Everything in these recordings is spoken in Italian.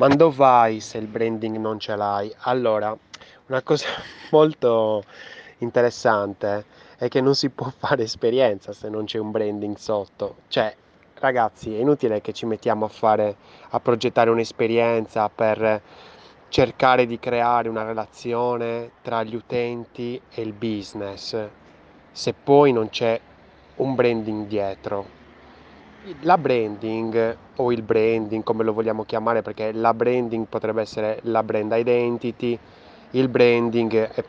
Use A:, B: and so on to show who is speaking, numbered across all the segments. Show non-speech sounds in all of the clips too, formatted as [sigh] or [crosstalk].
A: Ma dove vai se il branding non ce l'hai? Allora, una cosa [laughs] molto interessante è che non si può [laughs] fare esperienza se non c'è un branding sotto. Cioè, ragazzi, è inutile che ci mettiamo a fare, a progettare un'esperienza per cercare di creare una relazione tra gli utenti e il business se poi non c'è un branding dietro la branding o il branding come lo vogliamo chiamare perché la branding potrebbe essere la brand identity, il branding è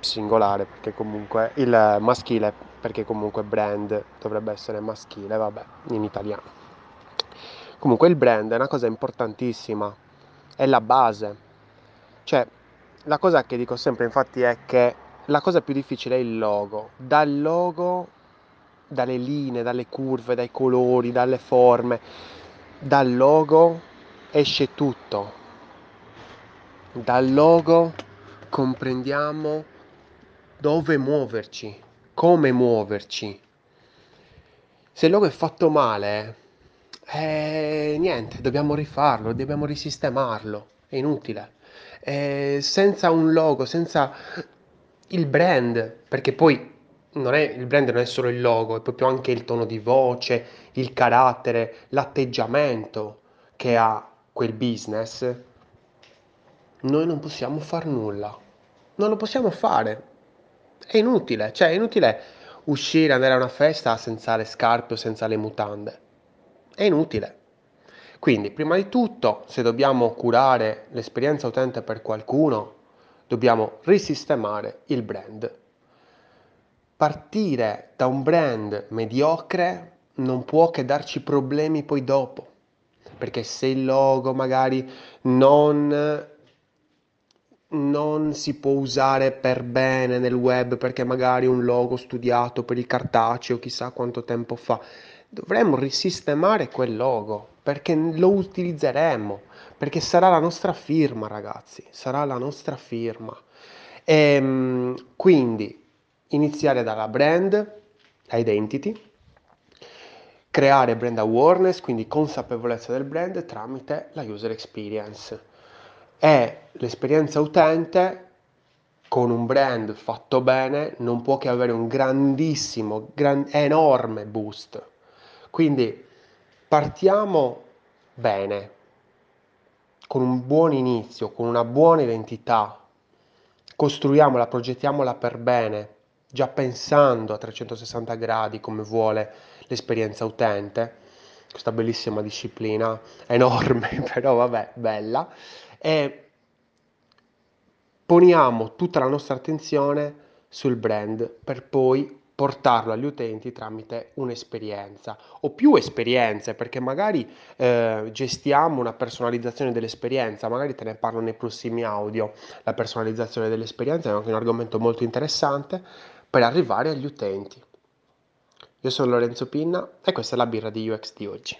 A: singolare perché comunque il maschile perché comunque brand dovrebbe essere maschile, vabbè, in italiano. Comunque il brand è una cosa importantissima, è la base. Cioè, la cosa che dico sempre infatti è che la cosa più difficile è il logo. Dal logo dalle linee, dalle curve, dai colori, dalle forme. Dal logo esce tutto. Dal logo comprendiamo dove muoverci, come muoverci. Se il logo è fatto male, eh, niente, dobbiamo rifarlo, dobbiamo risistemarlo, è inutile. Eh, senza un logo, senza il brand, perché poi è, il brand non è solo il logo, è proprio anche il tono di voce, il carattere, l'atteggiamento che ha quel business. Noi non possiamo far nulla. Non lo possiamo fare. È inutile, cioè è inutile uscire, andare a una festa senza le scarpe o senza le mutande. È inutile. Quindi, prima di tutto, se dobbiamo curare l'esperienza utente per qualcuno, dobbiamo risistemare il brand partire da un brand mediocre non può che darci problemi poi dopo, perché se il logo magari non, non si può usare per bene nel web perché magari un logo studiato per il cartaceo chissà quanto tempo fa, dovremmo risistemare quel logo perché lo utilizzeremo, perché sarà la nostra firma ragazzi, sarà la nostra firma. E, ehm, quindi iniziare dalla brand identity, creare brand awareness, quindi consapevolezza del brand tramite la user experience. E l'esperienza utente con un brand fatto bene non può che avere un grandissimo, gran, enorme boost. Quindi partiamo bene, con un buon inizio, con una buona identità, costruiamola, progettiamola per bene, già pensando a 360 gradi come vuole l'esperienza utente, questa bellissima disciplina, enorme, [laughs] però vabbè, bella, e poniamo tutta la nostra attenzione sul brand per poi portarlo agli utenti tramite un'esperienza o più esperienze perché magari eh, gestiamo una personalizzazione dell'esperienza magari te ne parlo nei prossimi audio. La personalizzazione dell'esperienza è anche un argomento molto interessante per arrivare agli utenti. Io sono Lorenzo Pinna e questa è la birra di UX di oggi.